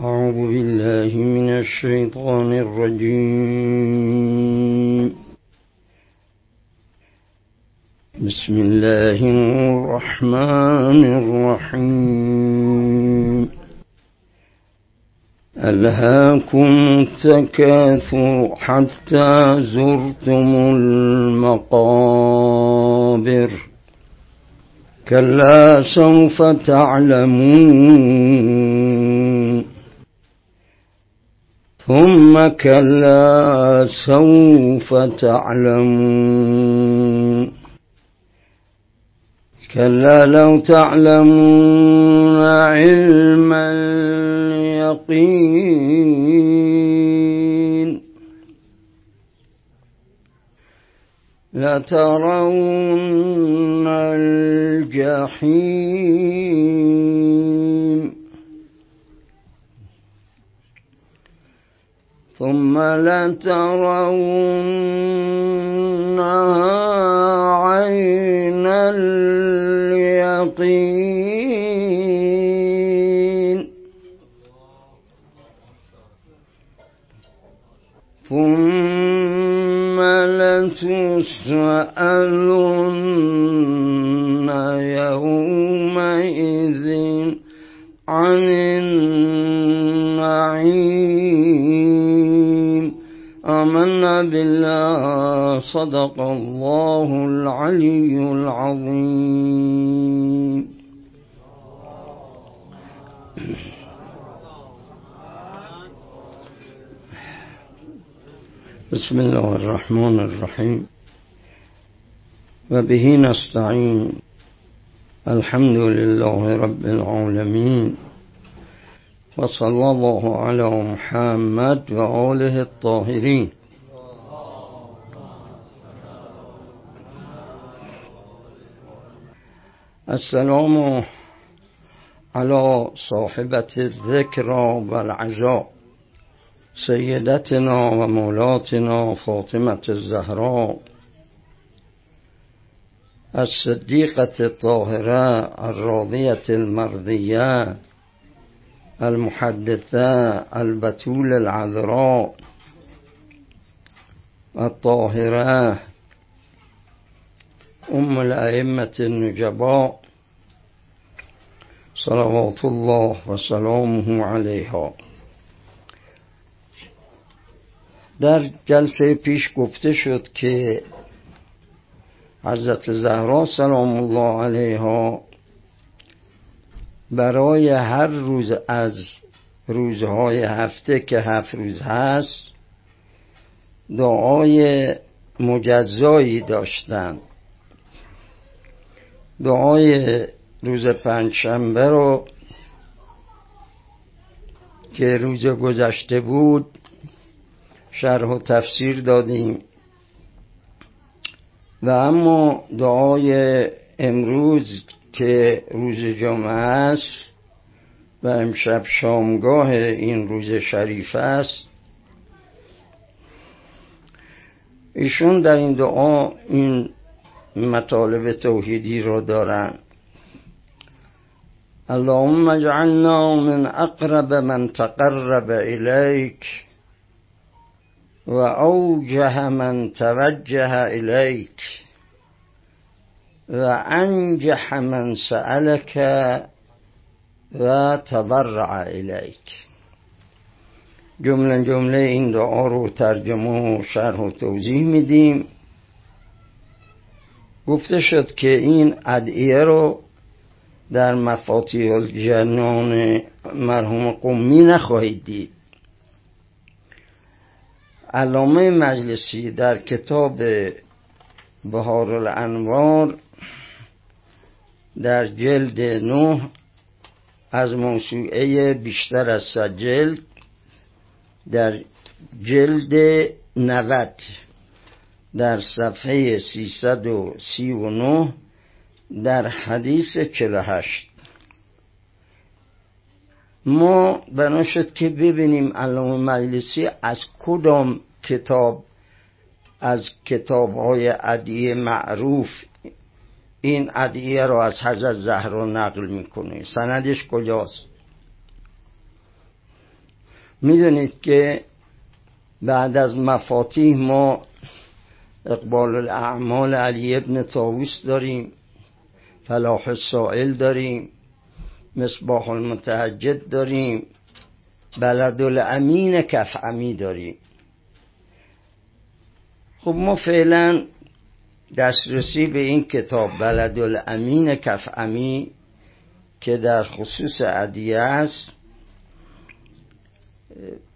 أعوذ بالله من الشيطان الرجيم. بسم الله الرحمن الرحيم. ألهاكم التكاثر حتى زرتم المقابر. كلا سوف تعلمون. ثم كلا سوف تعلمون. كلا لو تعلمون علم اليقين. لترون الجحيم. ثم لترونها عين اليقين. ثم لتسألن يومئذ عن بالله صدق الله العلي العظيم. بسم الله الرحمن الرحيم. وبه نستعين. الحمد لله رب العالمين. وصلى الله على محمد وآله الطاهرين. السلام على صاحبة الذكرى والعزاء سيدتنا ومولاتنا فاطمة الزهراء الصديقة الطاهرة الراضية المرضية المحدثة البتول العذراء الطاهرة أم الأئمة النجباء صلوات الله وسلامه عليها در جلسه پیش گفته شد که حضرت زهرا سلام الله علیها برای هر روز از روزهای هفته که هفت روز هست دعای مجزایی داشتند. دعای روز پنجشنبه رو که روز گذشته بود شرح و تفسیر دادیم. و اما دعای امروز که روز جمعه است و امشب شامگاه این روز شریف است ایشون در این دعا این مطالب توحیدی رو دارن. اللهم اجعلنا من أقرب من تقرب الیک و اوجه من توجه الیک و انجح من سألك و تضرع الیک جملة جملة این دعا رو ترجمه شرح توضیح میدیم. گفته شد که این ادعیه رو در مفاتیح الجنان مرحوم قمی نخواهید دید. علامه مجلسی در کتاب بهار الانوار در جلد نه از موسوعه بیشتر از صد جلد در جلد نوت در صفحه 339 در حدیث 48 ما بنا شد که ببینیم علامه مجلسی از کدام کتاب از کتاب های عدیه معروف این ادعیه را از حضرت زهرا نقل می‌کنه. سندش کجاست؟ می‌دونید که بعد از مفاتیح ما اقبال الاعمال علی ابن تاووس داریم. فلاح السائل داریم مصباح المتحجد داریم بلد الامین کفعمی داریم. خب ما فعلا دسترسی به این کتاب بلد الامین کفعمی که در خصوص عدیه است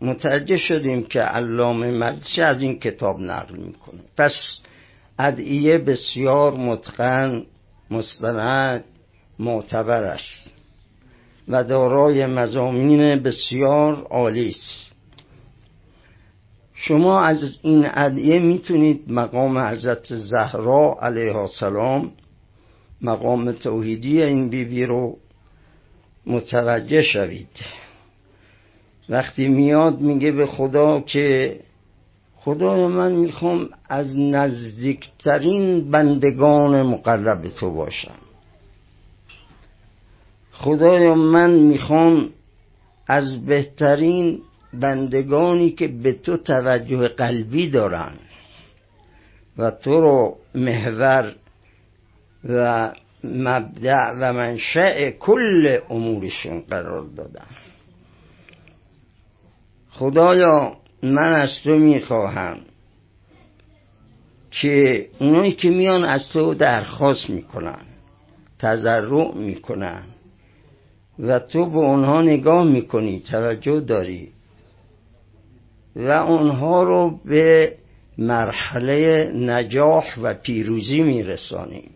متوجه شدیم که علامه مجلسی از این کتاب نقل می‌کنه. پس ادعیه بسیار متقن مستند معتبر است و دارای مزامین بسیار عالی است. شما از این ادعیه می‌تونید مقام حضرت زهرا علیه السلام مقام توحیدی این بیبی بی رو متوجه شوید. وقتی میاد میگه به خدا که خدای من می‌خوام از نزدیکترین بندگان مقرب تو باشم. خدایا من می‌خوام از بهترین بندگانی که به تو توجه قلبی دارن و تو رو محور و مبدع و منشأ کل امورشون قرار دادم خدایا من از تو می‌خواهم. که اونایی که میان از تو درخواست می‌کنن تضرع می‌کنن و تو به اونها نگاه می‌کنی توجه داری و اونها رو به مرحله نجاح و پیروزی میرسانی.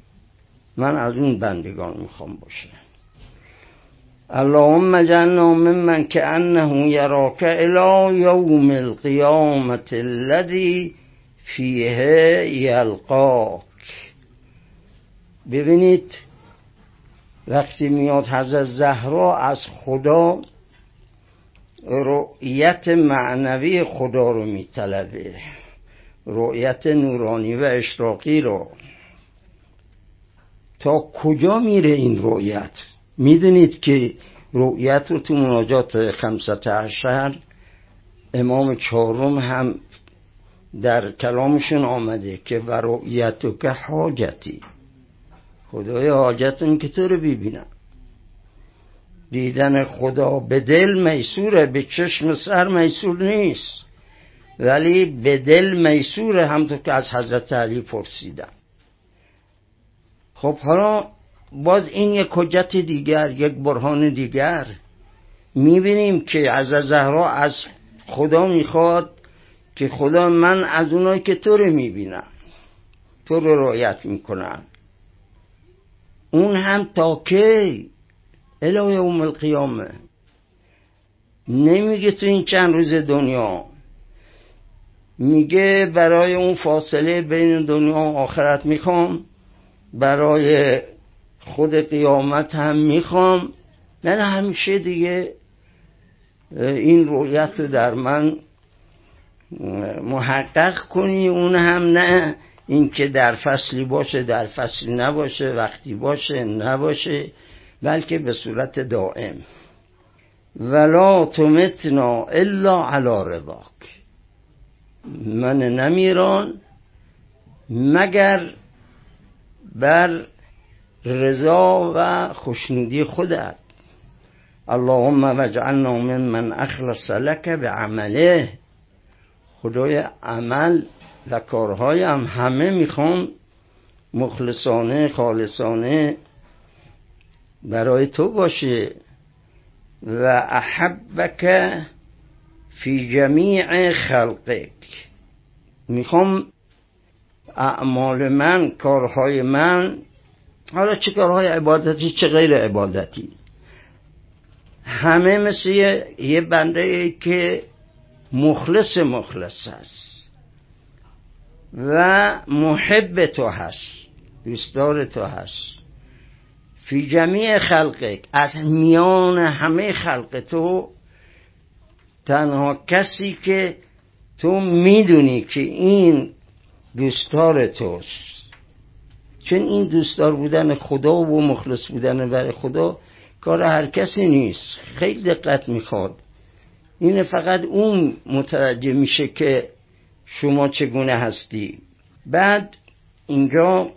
من از اون بندگان می‌خوام باشه اللهم جعلنا ممن كأنه يراك الى يوم القيامة الذي فيه يلقاك ببینید وقتی میاد حضرت زهرا از خدا رؤیت معنوی خدا رو میطلبه رؤیت نورانی و اشراقی رو. تا کجا میره این رؤیت؟ می‌دونید که رؤیت رو تو مناجات خمسط عشر امام چهارم هم در کلامشون آمده که و رؤیتو که حاجتی. خدای حاجت این که تو رو ببینم؟ دیدن خدا به دل میسوره به چشم سر میسور نیست. ولی به دل میسوره همطور که از حضرت علی پرسیدم. خب حالا باز این یک حجت دیگر یک برهان دیگر. می‌بینیم که از زهرا از خدا می‌خواد که خدا من از اونایی که تو رو می‌بینم تو رو رعایت می‌کنم. اون هم تا کی؟ الهی یوم القیامه. نمیگه تو این چند روز دنیا. میگه برای اون فاصله بین دنیا و آخرت می‌خوام. برای خود قیامت هم می‌خوام من همیشه دیگه این رویت در من محقق کنی اون هم نه. اینکه در فصلی باشه در فصلی نباشه وقتی باشه نباشه بلکه به صورت دائم. ولا تمتنا الا علی رضاک. من نمیران مگر بر رضا و خوشنودی خودت. اللهم وجعلنا من من اخلص لك به عمله خدای عمل و کارهایم همه می‌خوام مخلصانه خالصانه برای تو باشه. و احبک فی جمیع خلقک می‌خوام اعمال من کارهای من حالا چه کارهای عبادتی چه غیر عبادتی؟ همه مثل یه بنده که مخلص مخلص هست و محب تو هست دوستدار تو هست. فی جمیع خلقک از میان همه خلق تو تنها کسی که تو می‌دونی که این دوستدار توست. چون این دوستدار بودن خدا و مخلص بودن برای خدا کار هر کسی نیست. خیلی دقت می‌خواد. این فقط اون متوجه میشه که شما چگونه هستی. بعد اینجا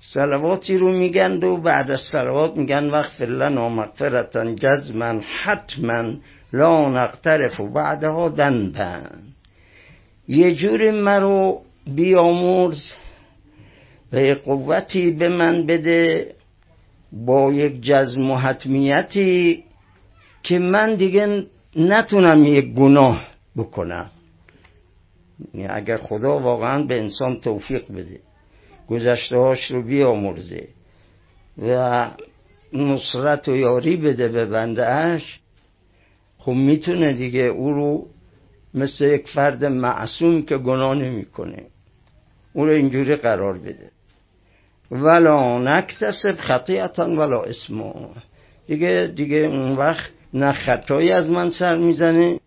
سلواتی رو میگن و بعد از سلوات میگن وقت لنا مغفرتا جزما حتما لا نقترف و بعدها دنبن یه جور مرو بیامرز. و قوتی به من بده با یک جزم و حتمیتی که من دیگه نتونم یک گناه بکنم. یعنی اگر خدا واقعا به انسان توفیق بده گذشتهاش رو بیامرزه و نصرت و یاری بده به بندهش خب می‌تونه دیگه او رو مثل یک فرد معصوم که گناه نمی‌کنه او رو اینجوری قرار بده. ولا نکتسب خطیعتا ولا اسمو دیگه دیگه اون وقت نه خطایی از من سر می‌زنه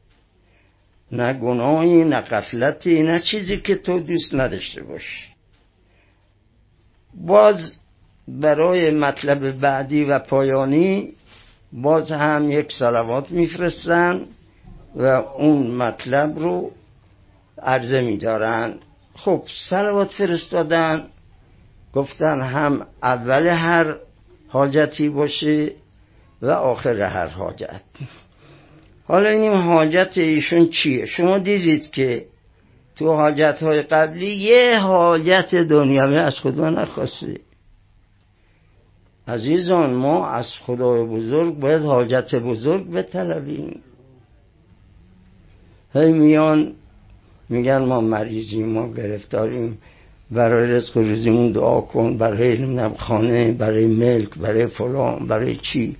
نه گناهی نه قفلتی نه چیزی که تو دوست نداشته باشی. باز برای مطلب بعدی و پایانی باز هم یک سلوات میفرستن و اون مطلب رو عرضه میدارن. خب سلوات فرستادن. گفتن هم اول هر حاجتی باشه و آخر هر حاجت. حالا این حاجت ایشون چیه؟ شما دیدید که تو حاجت های قبلی یه حاجت دنیاوی از خدا نخواسته عزیزان ما از خدای بزرگ باید حاجت بزرگ بطلبیم. هی میان میگن ما مریضیم ما گرفتاریم. برای رزق روزیمون دعا کن. برای علم خانه برای ملک برای فلان برای چی؟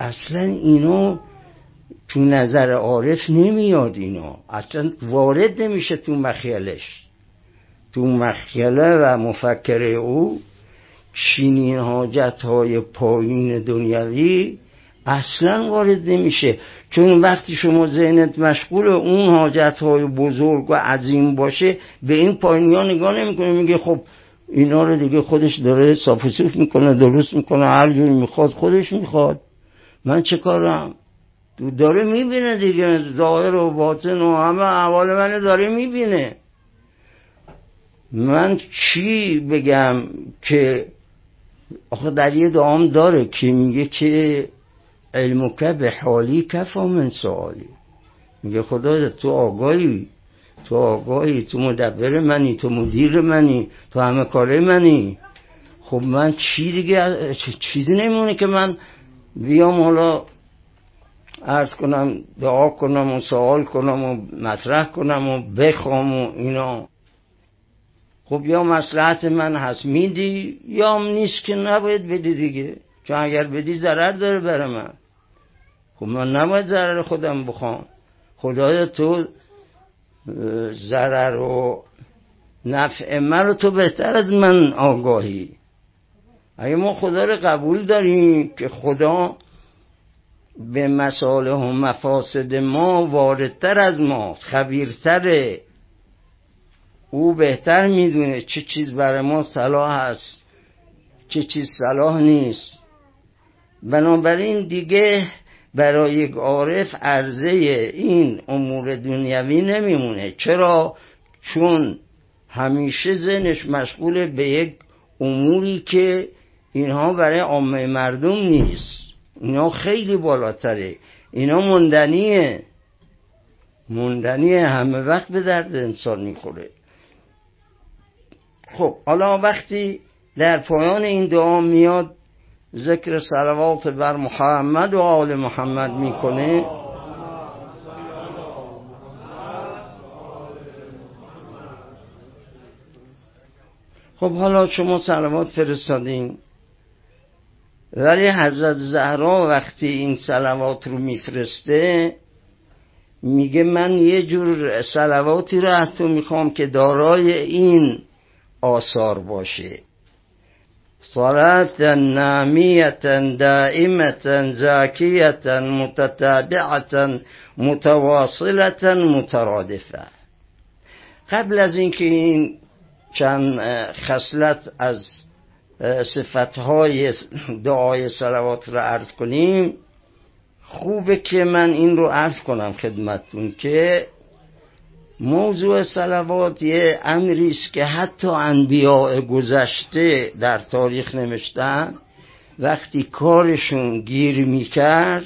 اصلا اینو تو نظر عارف نمیاد اینا. اصلا وارد نمیشه تو مخیلش. تو مخیله و مفکره او چینین حاجت های پایین دنیوی اصلا وارد نمیشه. چون وقتی شما ذهنت مشغول اون حاجت های بزرگ و عظیم باشه به این پایینی ها نگاه نمی‌کنه. میگه خب اینا رو دیگه خودش داره صاف می‌کنه درست می‌کنه هر جور می‌خواد خودش می‌خواد. من چه کارم؟ داره می‌بینه دیگه. ظاهر و باطن و همه احوال من داره می‌بینه. من چی بگم که آخه در یه دعام داره که میگه که علمک به حالی کفا من سوالی. میگه خدا تو آگاهی. تو آگاهی. تو مدبر منی. تو مدیر منی. تو همه کاره منی. خب من چی دیگه چیزی نمیمونه که من بیام حالا ارز کنم دعا کنم و سوال کنم و مطرح کنم و بخوام و اینا. خب یا مسلحت من هست میدی؟ یا نیست که نباید بدی دیگه. چون اگر بدی ضرر داره بر من. خب من نباید ضرر خودم بخوام. خدایا تو ضرر و نفع من رو تو بهتر از من آگاهی. اگه ما خدا رو قبول داریم که خدا به مساله و مفاسد ما واردتر از ما خبیرتره. او بهتر می‌دونه چه چیز برای ما صلاح هست چه چیز صلاح نیست. بنابراین دیگه برای یک عارف عرضه این امور دنیوی نمیمونه. چرا؟ چون همیشه ذهنش مشغول به یک اموری که اینها برای عامه مردم نیست. اینا خیلی بالاتره. اینا مندنیه مندنیه همه وقت به درد انسان می‌خوره. خب حالا وقتی در پایان این دعا میاد ذکر صلوات بر محمد و آل محمد می‌کنه خب حالا شما صلوات فرستادین. ولی حضرت زهرا وقتی این سلوات رو میفرسته میگه من یه جور سلواتی رو از تو می‌خوام که دارای این آثار باشه. صلاة نامیت دائمة زاکیت متتابعة متواصلة مترادفه قبل از اینکه این چند خصلت از صفتهای دعای سلوات را عرض کنیم خوبه که من این رو عرض کنم خدمتون که موضوع سلوات یه امری است که حتی انبیاء گذشته در تاریخ نوشتن وقتی کارشون گیر می‌کرد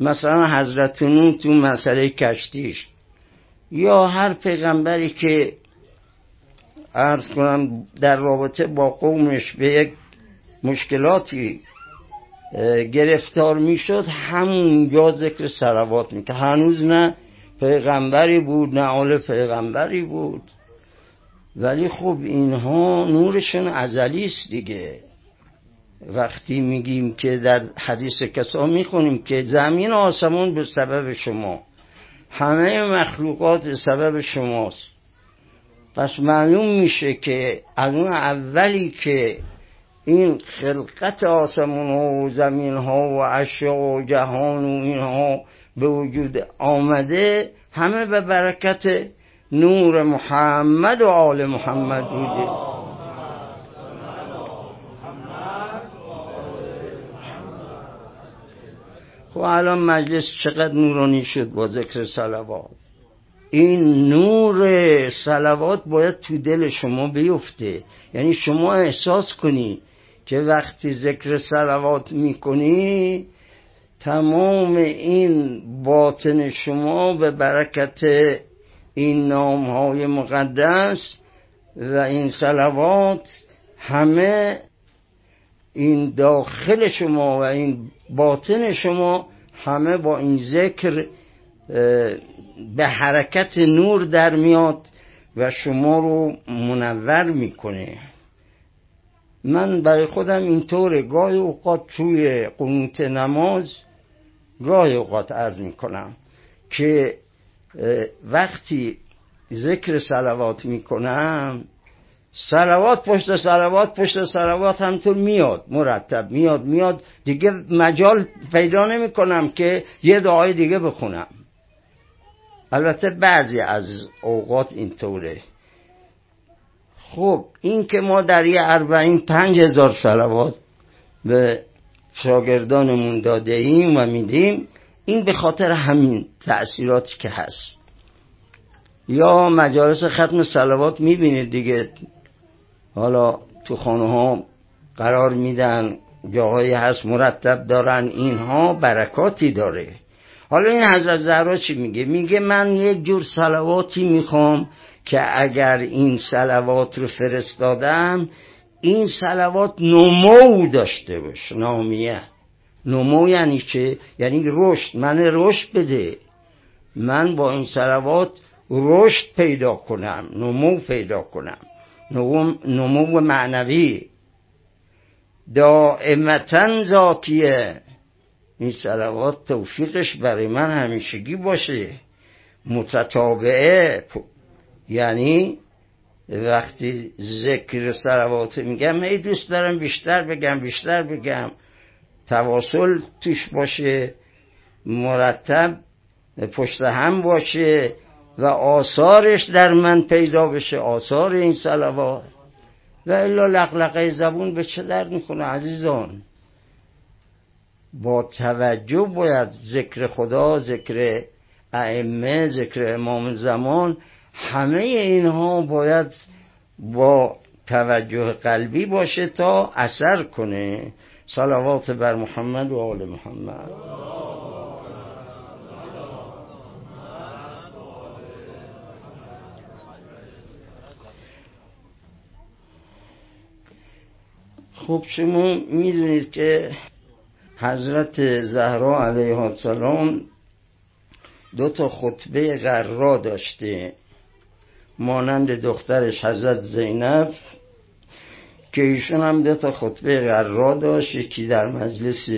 مثلا حضرت نون تو مسئله کشتیش یا هر پیغمبری که ارز کنم در رابطه با قومش به یک مشکلاتی گرفتار می‌شد همونجا ذکر سلوات می‌کرد. هنوز نه پیغمبری بود نه آل پیغمبری بود. ولی خب اینها نورشون ازلی است دیگه. وقتی میگیم که در حدیث کسا می‌خونیم که زمین و آسمان به سبب شما. همه مخلوقات به سبب شماست. پس معلوم میشه که از اون اولی که این خلقت آسمان و زمین ها و اشیاء و جهان و اینها به وجود آمده همه به برکت نور محمد و آل محمد بوده. خب الان مجلس چقدر نورانی شد با ذکر سلوات این نور سلوات باید تو دل شما بیفته. یعنی شما احساس کنی که وقتی ذکر سلوات می‌کنی تمام این باطن شما به برکت این نام های مقدس و این سلوات همه این داخل شما و این باطن شما همه با این ذکر به حرکت نور در میاد و شما رو منور می‌کنه. من برای خودم اینطوره. گاهی اوقات توی قنوت نماز گاهی اوقات عرض می‌کنم که وقتی ذکر سلوات می‌کنم سلوات پشت سلوات پشت سلوات همطور میاد مرتب میاد میاد. دیگه مجال پیدا نمی کنم که یه دعای دیگه بخونم. البته بعضی از اوقات اینطوره. خب این که ما در یه اربعین پنج هزار سلوات به شاگردانمون داده ایم و میدیم این به خاطر همین تأثیراتی که هست. یا مجالس ختم سلوات می‌بینید دیگه. حالا تو خانه ها قرار میدن جاهایی هست مرتب دارن اینها برکاتی داره. حالا این حضرت زهرا چی میگه؟ میگه من یک جور سلواتی می‌خوام که اگر این سلوات رو فرستادم این سلوات نمو داشته باشه. نامیه. نمو یعنی چه؟ یعنی رشد. من رشد بده. من با این سلوات رشد پیدا کنم. نمو پیدا کنم. نمو معنوی. دائمتا ذاتیه. این سلوات توفیقش برای من همیشگی باشه. متتابعه. یعنی وقتی ذکر سلوات میگم ای دوست دارم بیشتر بگم بیشتر بگم. تواصل توش باشه مرتب پشت هم باشه و آثارش در من پیدا بشه آثار این سلوات و الا لقلقه زبون به چه درد می‌کنه عزیزان؟ با توجه باید ذکر خدا ذکر ائمه ذکر امام زمان همه اینها باید با توجه قلبی باشه تا اثر کنه. صلوات بر محمد و آل محمد. خب شما می‌دونید که حضرت زهرا علیه السلام دو تا خطبه غرا داشته. مانند دخترش حضرت زینب که ایشون هم دو تا خطبه غرا داشت یکی در مجلس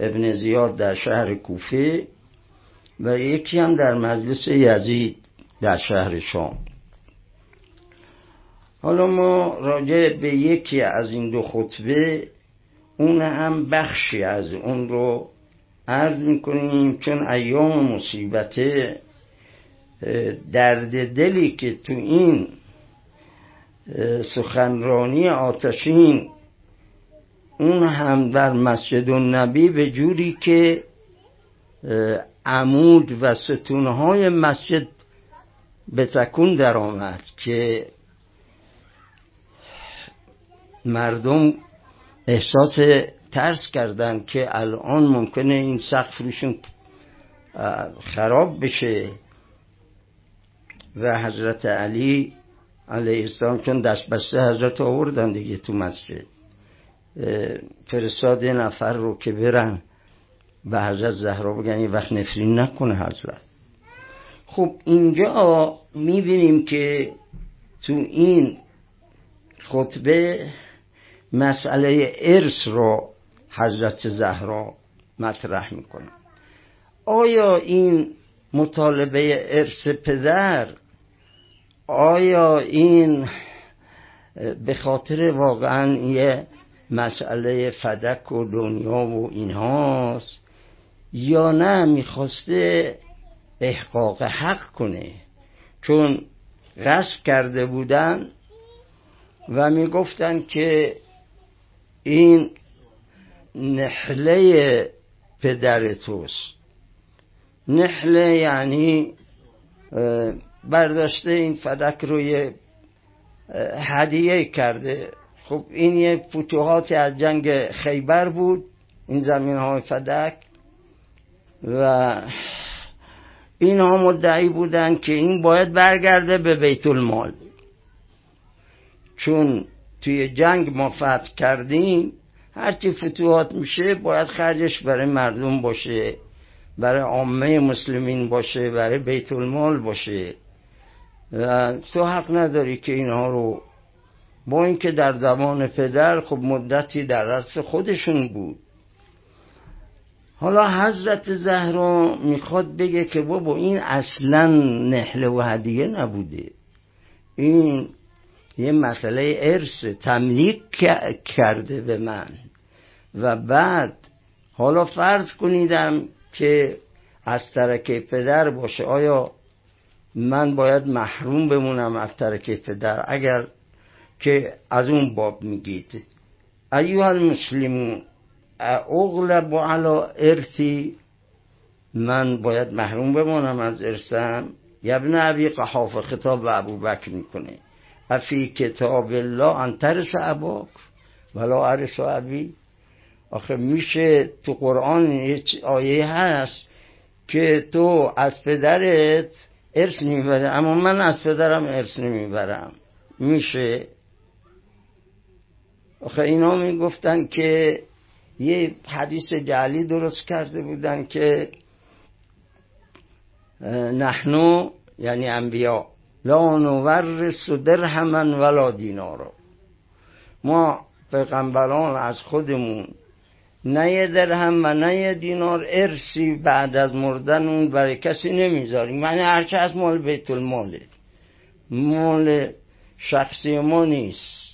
ابن زیاد در شهر کوفه و یکی هم در مجلس یزید در شهر شام. حالا ما راجع به یکی از این دو خطبه اون هم بخشی از اون رو عرض می‌کنیم چون ایام مصیبته. درد دلی که تو این سخنرانی آتشین اون هم در مسجد النبی به جوری که عمود و ستونهای مسجد به تکون در آمد که مردم احساس ترس کردن که الان ممکنه این سقف روشون خراب بشه. و حضرت علی علیه السلام چون دست بسته حضرت آوردن دیگه تو مسجد. فرستاد نفر رو که برن به حضرت زهرا بگن یه وقت نفرین نکنه حضرت. خب اینجا می‌بینیم که تو این خطبه مسئله ارث رو حضرت زهرا مطرح می‌کنه. آیا این مطالبه ارث پدر آیا این به خاطر واقعا یه مسئله فدک و دنیا و اینهاست؟ یا نه می‌خواسته احقاق حق کنه؟ چون قصد کرده بودن و می‌گفتن که این نحله پدر توست. نحله یعنی برداشته این فدک روی هدیه کرده. خب این یه فتوحاتی از جنگ خیبر بود این زمین های فدک. و اینها مدعی بودن که این باید برگرده به بیت المال چون توی جنگ ما فتح کردیم هرچی فتوحات میشه باید خرجش برای مردم باشه برای عامه مسلمین باشه برای بیت المال باشه. و تو حق نداری که اینها رو با اینکه در زمان پدر خب مدتی در رأس خودشون بود. حالا حضرت زهرا می‌خواد بگه که بابا این اصلا نحله و هدیه نبوده. این یه مسئله ارث تملیک کرده به من. و بعد حالا فرض کنیدم که از ترک پدر باشه آیا من باید محروم بمونم از ترک پدر. اگر که از اون باب میگید. ایوه المسلمون اغلب علا ارثی من باید محروم بمانم از ارثم. یبن ابی قحاف خطاب به ابو بکر می‌کنه. افی کتاب الله انترس اباک. ولا ارس ابی. آخه میشه تو قرآن یه آیه هست که تو از پدرت ارث نمی‌بره اما من از پدرم ارث نمی‌برم. میشه؟ آخه اینا می‌گفتن که یه حدیث جعلی درست کرده بودن که نحنو یعنی انبیا لا نورس درهمن ولا دینارو ما پیغمبران از خودمون نه یه درهم و نه یه دینار ارسی بعد از مردن اون برای کسی نمی‌ذاریم یعنی هرچه از مال بیت الماله مال شخصی ما نیست.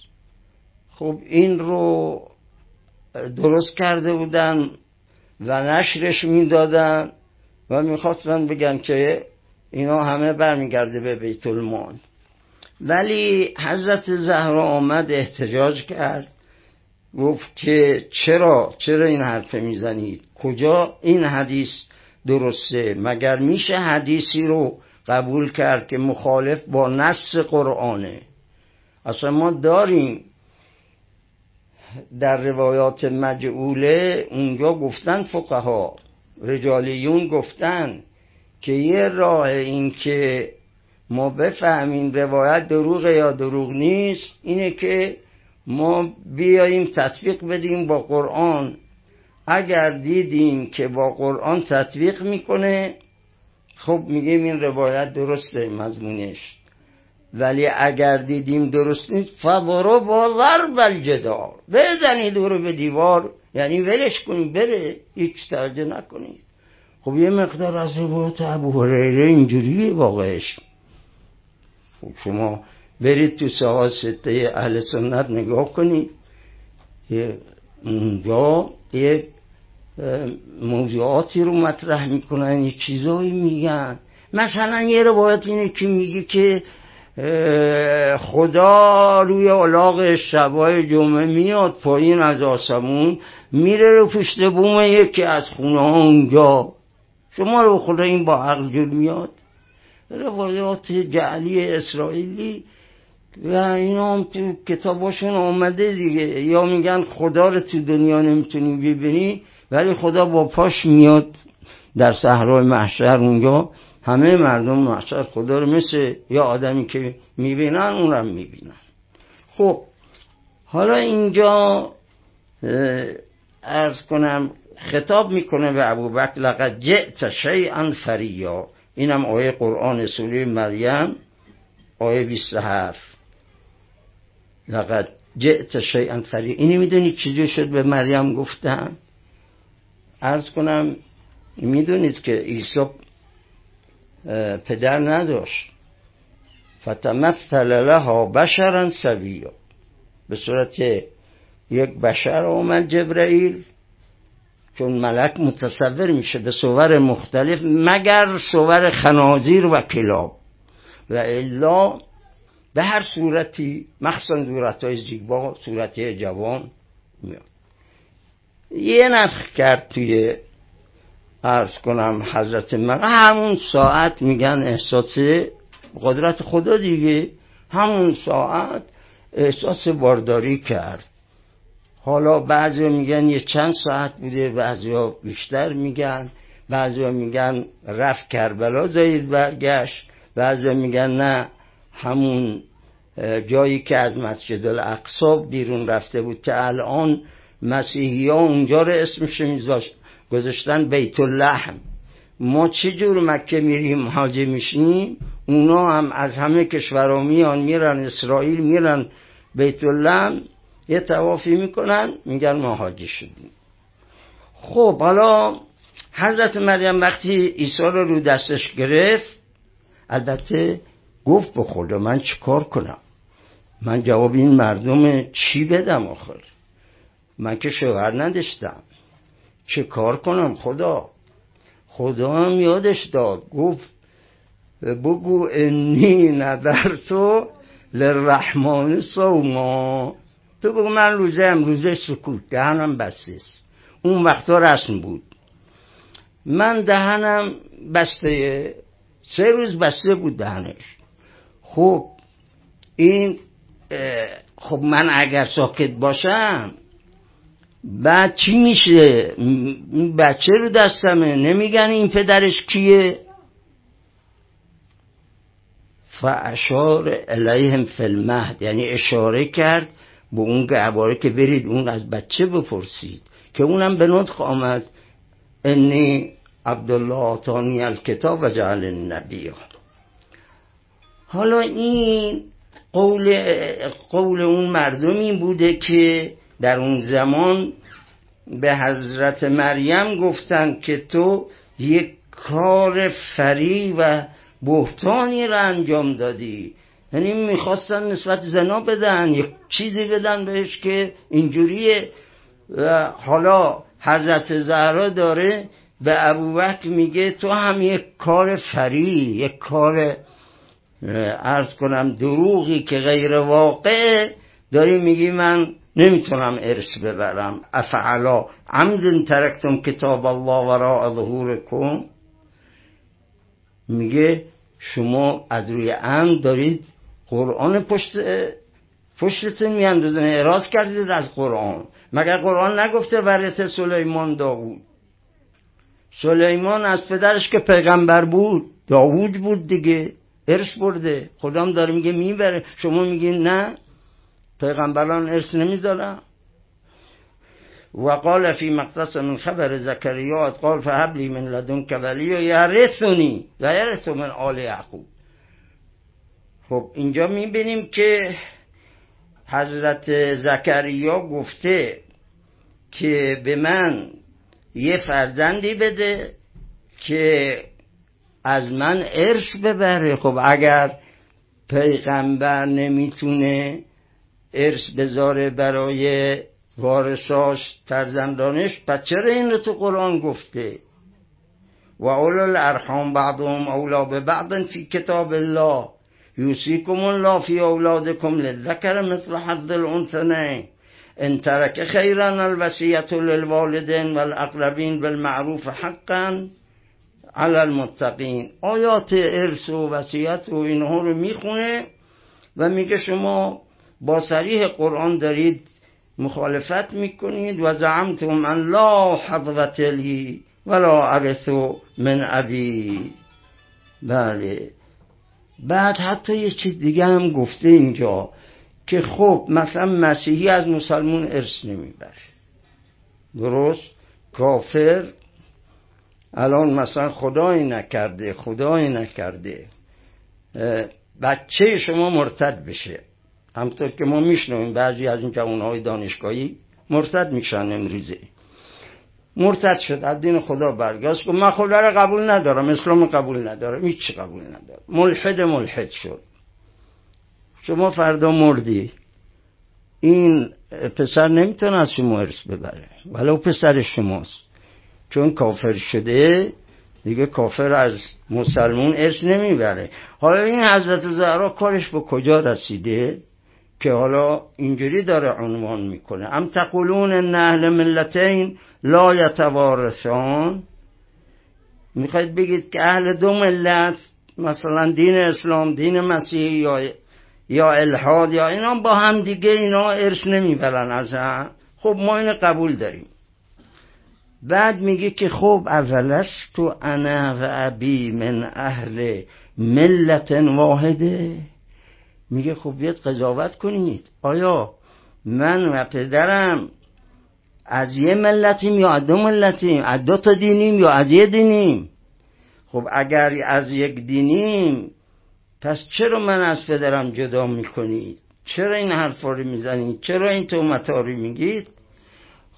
خب این رو درست کرده بودن و نشرش می‌دادن و می‌خواستن بگن که اینا همه برمیگرده به بیت المال. ولی حضرت زهرا آمد احتجاج کرد. گفت که چرا چرا این حرف می‌زنید کجا این حدیث درسته؟ مگر میشه حدیثی رو قبول کرد که مخالف با نص قرآنه؟ اصلا ما داریم در روایات مجعوله اونجا گفتن فقها رجالیون گفتن که یه راه این که ما بفهمیم روایت دروغ یا دروغ نیست اینه که ما بیاییم تطبیق بدیم با قرآن. اگر دیدیم که با قرآن تطبیق می‌کنه خب میگیم این روایت درسته مضمونش. ولی اگر دیدیم درست نیست فضرو با ضرب الجدار. بزنید رو به دیوار یعنی ولش کنید بره هیچ توجه نکنید. خب یه مقدار از روایت ابو هریره اینجوریه واقعش. خب شما برید تو سوال سته اهل سنت نگاه کنید اونجا یه موضوعاتی رو مطرح می‌کنن یه چیزایی میگن. مثلا یه روایت اینه که میگه که خدا روی علاق شبای جمعه میاد پایین از آسمون میره رو پشت بوم یکی از خونه ها اونجا. شما رو خدا این با عقل جور میاد؟ روایات جعلی اسرائیلی اینا هم تو کتاباشون آمده دیگه. یا میگن خدا رو تو دنیا نمی‌تونی ببینی ولی خدا با پاش میاد در صحرای محشر اونجا. همه مردم محشر خدا رو مثل یا آدمی که می‌بینن اونم می‌بینن. خب حالا اینجا ارز کنم خطاب می‌کنه به ابو بکر لقد جئت شیئا فریا. اینم آیه قرآن سوره مریم آیه 27 لقد جئت شیئا فریا اینی می‌دونید چجور شد به مریم گفتن ارز کنم می‌دونید که عیسی پدر نداشت. فتمثل لها بشرا سویا. به صورت یک بشر آمد جبرئیل چون ملک متصور میشه به صور مختلف مگر صور خنازیر و کلاب. و الا به هر صورتی مخصوصا صورت های زیبا صورت جوان میاد. یه نفخ کرد توی ارز کنم حضرت من همون ساعت میگن احساس قدرت خدا دیگه. همون ساعت احساس بارداری کرد. حالا بعضی میگن یه چند ساعت بوده بعضی بیشتر میگن. بعضی میگن رفت کربلا زاید برگشت. بعضی میگن نه. همون جایی که از مسجد الاقصا بیرون رفته بود که الان مسیحی ها اونجا رو اسمش میذاشت گذاشتن بیت اللحم. ما چه جور مکه میریم حاجی میشیم؟ اونا هم از همه کشورها میان میرن اسرائیل میرن بیت اللحم. یه توافی می‌کنن میگن ما حاجی شدیم. خب حالا حضرت مریم وقتی عیسی رو رو دستش گرفت البته گفت به خدا من چیکار کنم؟ من جواب این مردم چی بدم آخر؟ من که شوهر نداشتم. چه کار کنم خدا؟ خدا هم یادش داد. گفت بگو انی ندر تو لرحمان سوما تو بگو من روزه امروزه سکوت دهنم بسته اون وقتا رسم بود. من دهنم بسته سه روز بسته بود دهنش. خب این خب من اگر ساکت باشم بعد چی میشه؟ این بچه رو دستمه نمیگن این پدرش کیه؟ فاشار الیهم فی المهد یعنی اشاره کرد به اون گهواره که برید اون از بچه بپرسید که اونم به نطق آمد انی عبدالله آتانی الکتاب و جعل النبی. حالا این قول, قول اون مردمی بوده که در اون زمان به حضرت مریم گفتند که تو یک کار فری و بهتانی را انجام دادی. یعنی می‌خواستن نسبت زنا بدن یک چیزی بدن بهش که اینجوریه. و حالا حضرت زهرا داره به ابوبکر میگه تو هم یک کار فری یک کار ارز کنم دروغی که غیر واقع داری میگی من نمی‌تونم ارث ببرم. افعلا عمد ترکتم کتاب الله وراء ظهورکم. میگه شما از روی عمد دارید قرآن پشت پشتتون میاندازن اعراض کردید از قرآن. مگر قرآن نگفته ورث سلیمان داوود؟ سلیمان از پدرش که پیغمبر بود داوود بود دیگه. ارث برده. خدام داره میگه می‌بره. شما میگین نه؟ پیغمبران ارث نمی‌ذارن وقال في مقتص من خبر زكريا قال فهب لي من لدنك وليا يرثني و يرث من آل یعقوب. خب اینجا می‌بینیم که حضرت زکریا گفته که به من یه فرزندی بده که از من ارث ببره. خب اگر پیغمبر نمی‌تونه ارث بذاره برای وارثاش فرزندانش پس چرا این رو تو قرآن گفته؟ و اولو الارحام بعضهم اولا به بعض فی کتاب الله. یوسیکم الله فی اولادکم للذکر مثل حظ الانثنین. ان ترک خیرا الوصیت للوالدین والاقربین بالمعروف حقا. علی المتقین. آیات ارث و وصیت و اینها رو می‌خونه و میگه شما با سریح قرآن دارید مخالفت می‌کنید و زعمتم ان لا حضوت لی ولا ارثو من ابی بله. بعد حتی یه چیز دیگه هم گفته اینجا که خب مثلا مسیحی از مسلمون ارث نمی‌بره درست؟ کافر الان مثلا خدایی نکرده خدایی نکرده. بچه شما مرتد بشه. همطور که ما میشنویم بعضی از این جوانهای دانشگاهی مرتد میشن امروزه. مرتد شد از دین خدا برگشت. من خدا رو قبول ندارم اسلام قبول ندارم هیچ قبول ندارم. ملحد ملحد شد. شما فردا مردی. این پسر نمی‌تونه از شما ارث ببره ولو پسر شماست. چون کافر شده دیگه کافر از مسلمون ارث نمی‌بره. حالا این حضرت زهرا کارش به کجا رسیده؟ که حالا اینجوری داره عنوان می‌کنه. ام تقولون ان اهل ملتین لا یتوارثان می‌خواید بگید که اهل دو ملت مثلا دین اسلام دین مسیحی یا یا الحاد یا اینا با هم دیگه اینا ارث نمی‌برن از هم. خب ما این قبول داریم. بعد میگه که خب اولش تو انا و ابی من اهل ملت واحده. میگه خب بیاد قضاوت کنید. آیا من و پدرم از یه ملتیم یا از دو ملتیم؟ از دو تا دینیم یا از یه دینیم؟ خب اگر از یک دینیم پس چرا من از پدرم جدا می‌کنید؟ چرا این حرفا رو می‌زنید؟ چرا این تومت رو میگید؟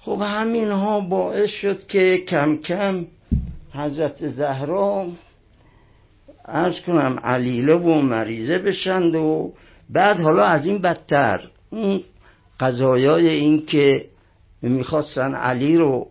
خب همین ها باعث شد که کم کم حضرت زهرا ارز کنم علیله و مریضه بشند و بعد حالا از این بدتر. اون قضایای این که می‌خواستن علی رو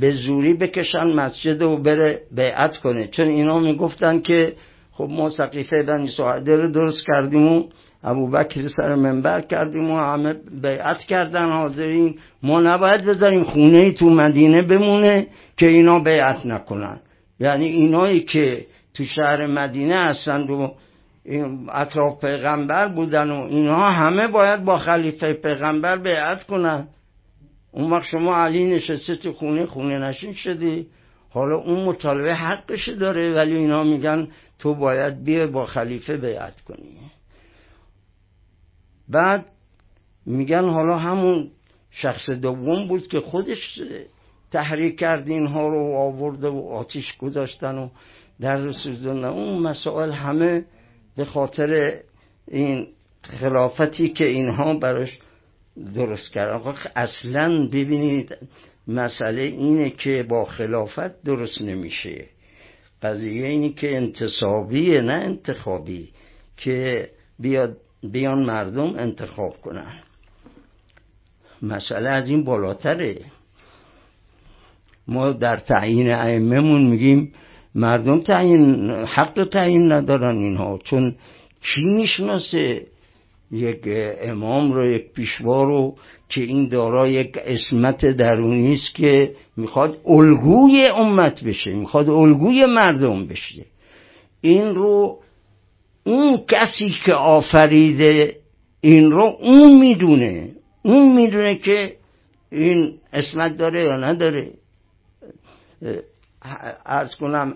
به زوری بکشن مسجد و بره بیعت کنه. چون اینا می‌گفتن که خب ما سقیفه بنی ساعده رو درست کردیم و ابو بکر سر منبر کردیم و همه بیعت کردن حاضرین. ما نباید بذاریم خونه تو مدینه بمونه که اینا بیعت نکنن. یعنی اینایی که تو شهر مدینه هستند و اطراف پیغمبر بودن و اینها همه باید با خلیفه پیغمبر بیعت کنن. اون وقت شما علی نشسته تو خونه خونه نشین شدی. حالا اون مطالبه حقش داره ولی اینا میگن تو باید بیا با خلیفه بیعت کنی. بعد میگن حالا همون شخص دوم بود که خودش تحریک کرد اینها رو آورده و آتیش گذاشتن و در سوزدن اون مسائل همه به خاطر این خلافتی که اینها براش درست کرد. اصلا ببینید مسئله اینه که با خلافت درست نمیشه. قضیه اینی که انتصابیه نه انتخابی که بیاد بیان مردم انتخاب کنن. مسئله از این بالاتره. ما در تعیین ائمهمون میگیم مردم تعیین حق تعیین ندارن اینها. چون کی می‌شناسه یک امام رو یک پیشوا رو که این دارا یک اسمت درونی است که می‌خواد الگوی امت بشه می‌خواد الگوی مردم بشه. این رو اون کسی که آفریده این رو اون می‌دونه. اون می‌دونه که این اسمت داره یا نداره. ارز کنم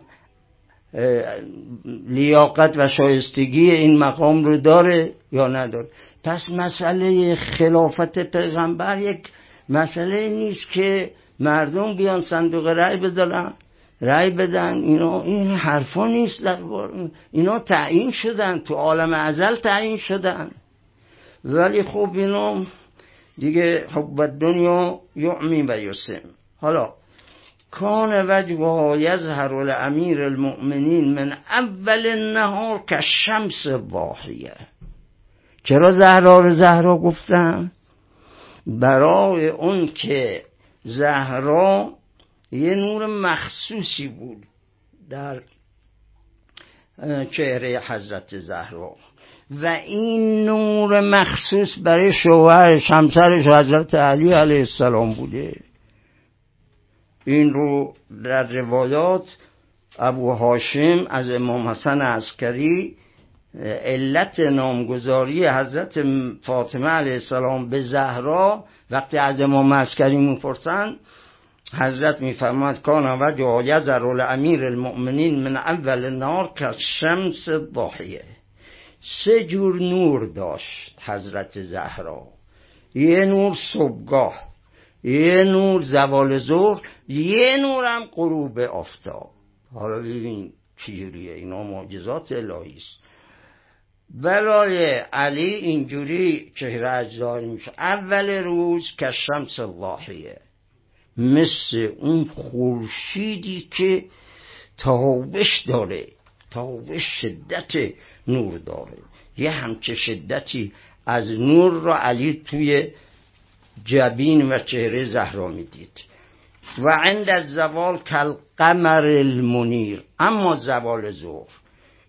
لیاقت و شایستگی این مقام رو داره یا نداره. پس مسئله خلافت پیغمبر یک مسئله نیست که مردم بیان صندوق رأی بدارن. رأی بدن. اینا این حرفا نیست. اینا تعیین شدن. تو عالم ازل تعیین شدن. ولی خب اینا دیگه خب دنیا یعمی و یسم حالا کان وجهها یظهر الامیر المؤمنین من اول النهار که شمس واحیه چرا زهرا رو زهرا گفتم برای اون که زهرا یه نور مخصوصی بود در چهره حضرت زهرا. و این نور مخصوص برای شوهرش همسرش حضرت علی علیه السلام بوده. این رو در روایات ابو هاشم از امام حسن عسکری علت نامگذاری حضرت فاطمه علیه السلام به زهرا وقتی از امام عسکری می‌پرسن حضرت میفرماد کان و یزر امیر المؤمنین من اول نار که شمس ضاحیه سه جور نور داشت حضرت زهرا. یه نور صبحگاه یه نور زوال ظهر یه نور هم غروب آفتاب. حالا ببین چجوریه اینا معجزات الهی است. برای علی اینجوری چهره اجزایی میشه. اول روز که شمس واحیه مثل اون خورشیدی که تابش داره تابش شدت نور داره. یه همچه شدتی از نور را علی توی جبین و چهره زهرا می‌دید. و عند الزوال کل قمر المنیر. اما زوال ظهر.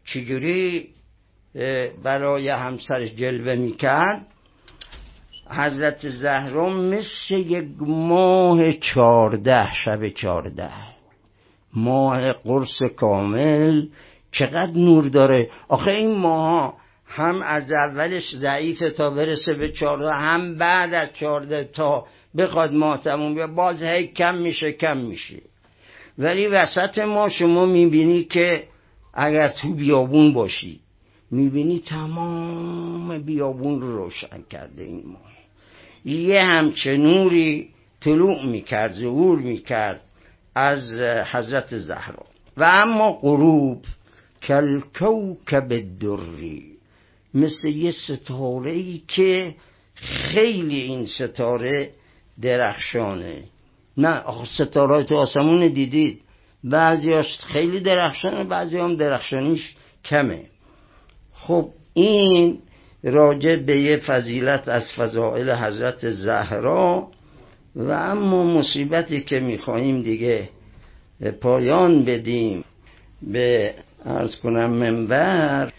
چجوری برای همسرش جلوه می‌کرد؟ حضرت زهرا مثل یک ماه چارده شب چارده. ماه قرص کامل چقدر نور داره. آخه این ماه هم از اولش ضعیفه تا برسه به چارده هم بعد از چارده تا بخواد ماه تموم باز هی کم میشه کم میشه. ولی وسط ما شما می‌بینی که اگر تو بیابون باشی می‌بینی تمام بیابون رو روشن کرده این ماه. یه همچه نوری طلوع می‌کرد ظهور می‌کرد از حضرت زهرا. و اما غروب کلکوکب دری مثل یه ستاره ای که خیلی این ستاره درخشانه. نه آخه ستاره تو آسمون دیدید. بعضیاش خیلی درخشانه بعضی هم درخشانیش کمه. خب این راجع به یه فضیلت از فضائل حضرت زهرا. و اما مصیبتی که می‌خواهیم دیگه پایان بدیم به ارز کنم منبر.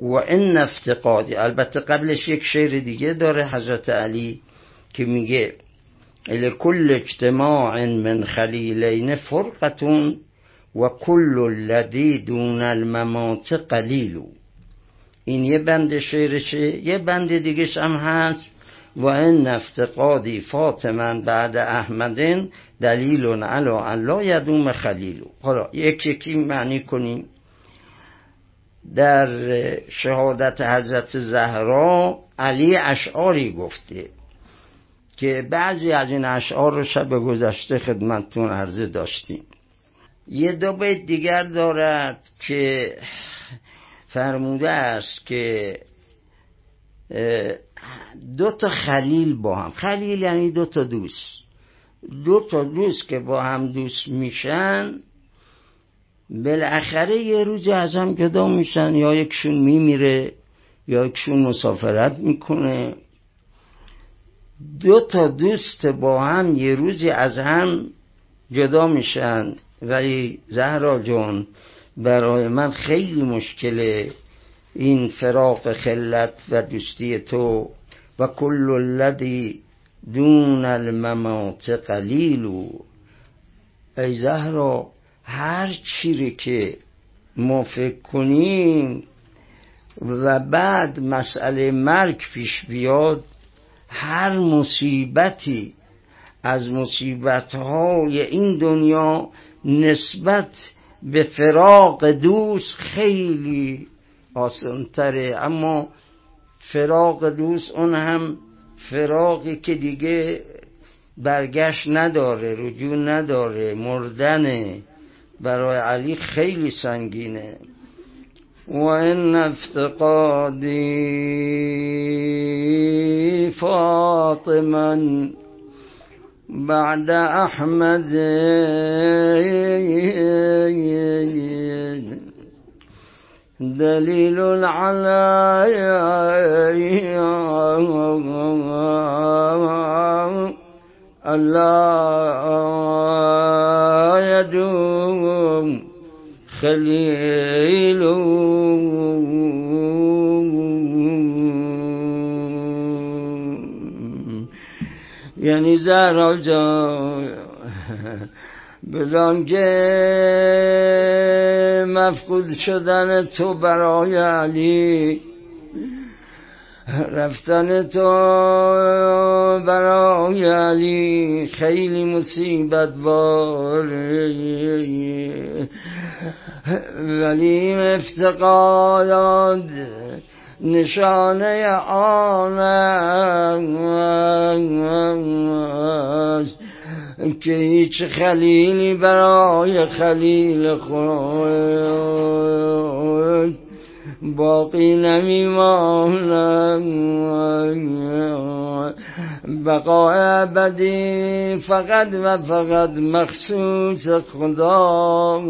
و این افتقادی البته قبلش یک شعر دیگه داره حضرت علی که میگه لكل اجتماع من خلیلین فرقتون و کل الذی دون الممات قلیل. این یه بند شعرشه یه بند دیگهش هم هست. و این افتقادی فاطمن بعد احمدین دلیل علا الله یدوم خلیلو حالا یک یکی معنی کنیم. در شهادت حضرت زهرا علی اشعاری گفته که بعضی از این اشعار رو شب گذشته خدمتتون عرضه داشتیم. یه دو بیت دیگر دارد که فرموده است که دو تا خلیل با هم. خلیل یعنی دو تا دوست. دو تا دوست که با هم دوست میشن بالاخره یه روز از هم جدا میشن. یا یکشون میمیره یا یکشون مسافرت می‌کنه. دو تا دوست با هم یه روزی از هم جدا میشن. ولی زهرا جان برای من خیلی مشکله این فراق خلت و دوستی تو و کل الذی دون الممات قلیل. ای زهرا هر چیری که ما فکر کنیم و بعد مسئله مرگ پیش بیاد هر مصیبتی از مصیبتهای این دنیا نسبت به فراق دوست خیلی آسانتره اما فراق دوست اون هم فراقی که دیگه برگشت نداره رجوع نداره مردنه. برای علی خیلی سنگینه. و این افتقادی فاطمن بعد أحمد. دليل على ألا يدوم خليل. یعنی زهرا جان. بدان که مفقود شدن تو برای علی. رفتن تو برای علی خیلی مصیبت بار. ولی افتقادات نشانه آن است که هیچ خلیلی برای خلیل خود باقی نمیماند. بقای ابدی فقط و فقط مخصوص خدا.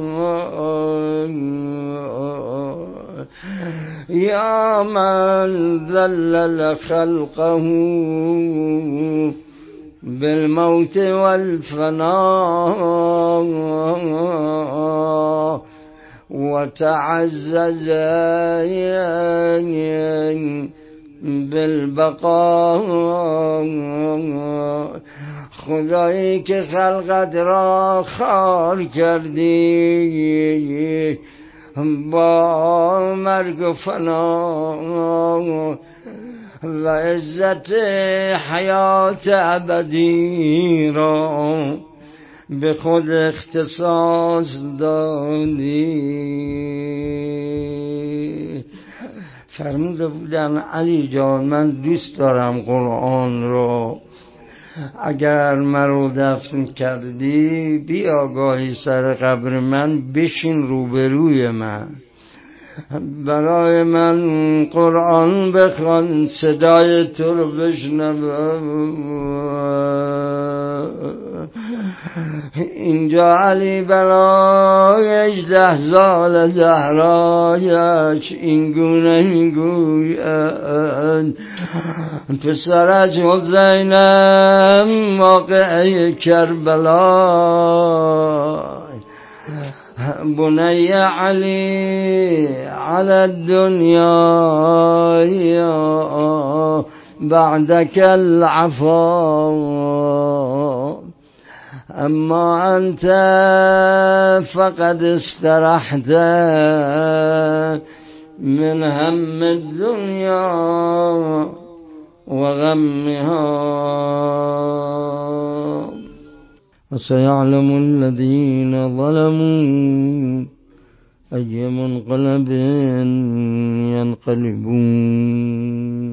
یا من ذلل خلقه بالموت والفناء وتعزز بالبقاء. خدایی که خلقت را خار کردی با مرگ و فنا و عزت حیات ابدی را به خود اختصاص دادی. فرموده بودن علی جان من دوست دارم قرآن رو اگر مرا دفن کردی بیا گاهی سر قبر من بشین روبروی من. برای من قرآن بخوان صدای تو رو بشنوم. اینجا علی برای اجده سال زهرایش این گونه می‌گوید پسرش حسینم موقع کربلا بني علي على الدنيا بعدك العفو أما أنت فقد استرحت من هم الدنيا وغمها. وسيعلم الذين ظلموا أي منقلب ينقلبون.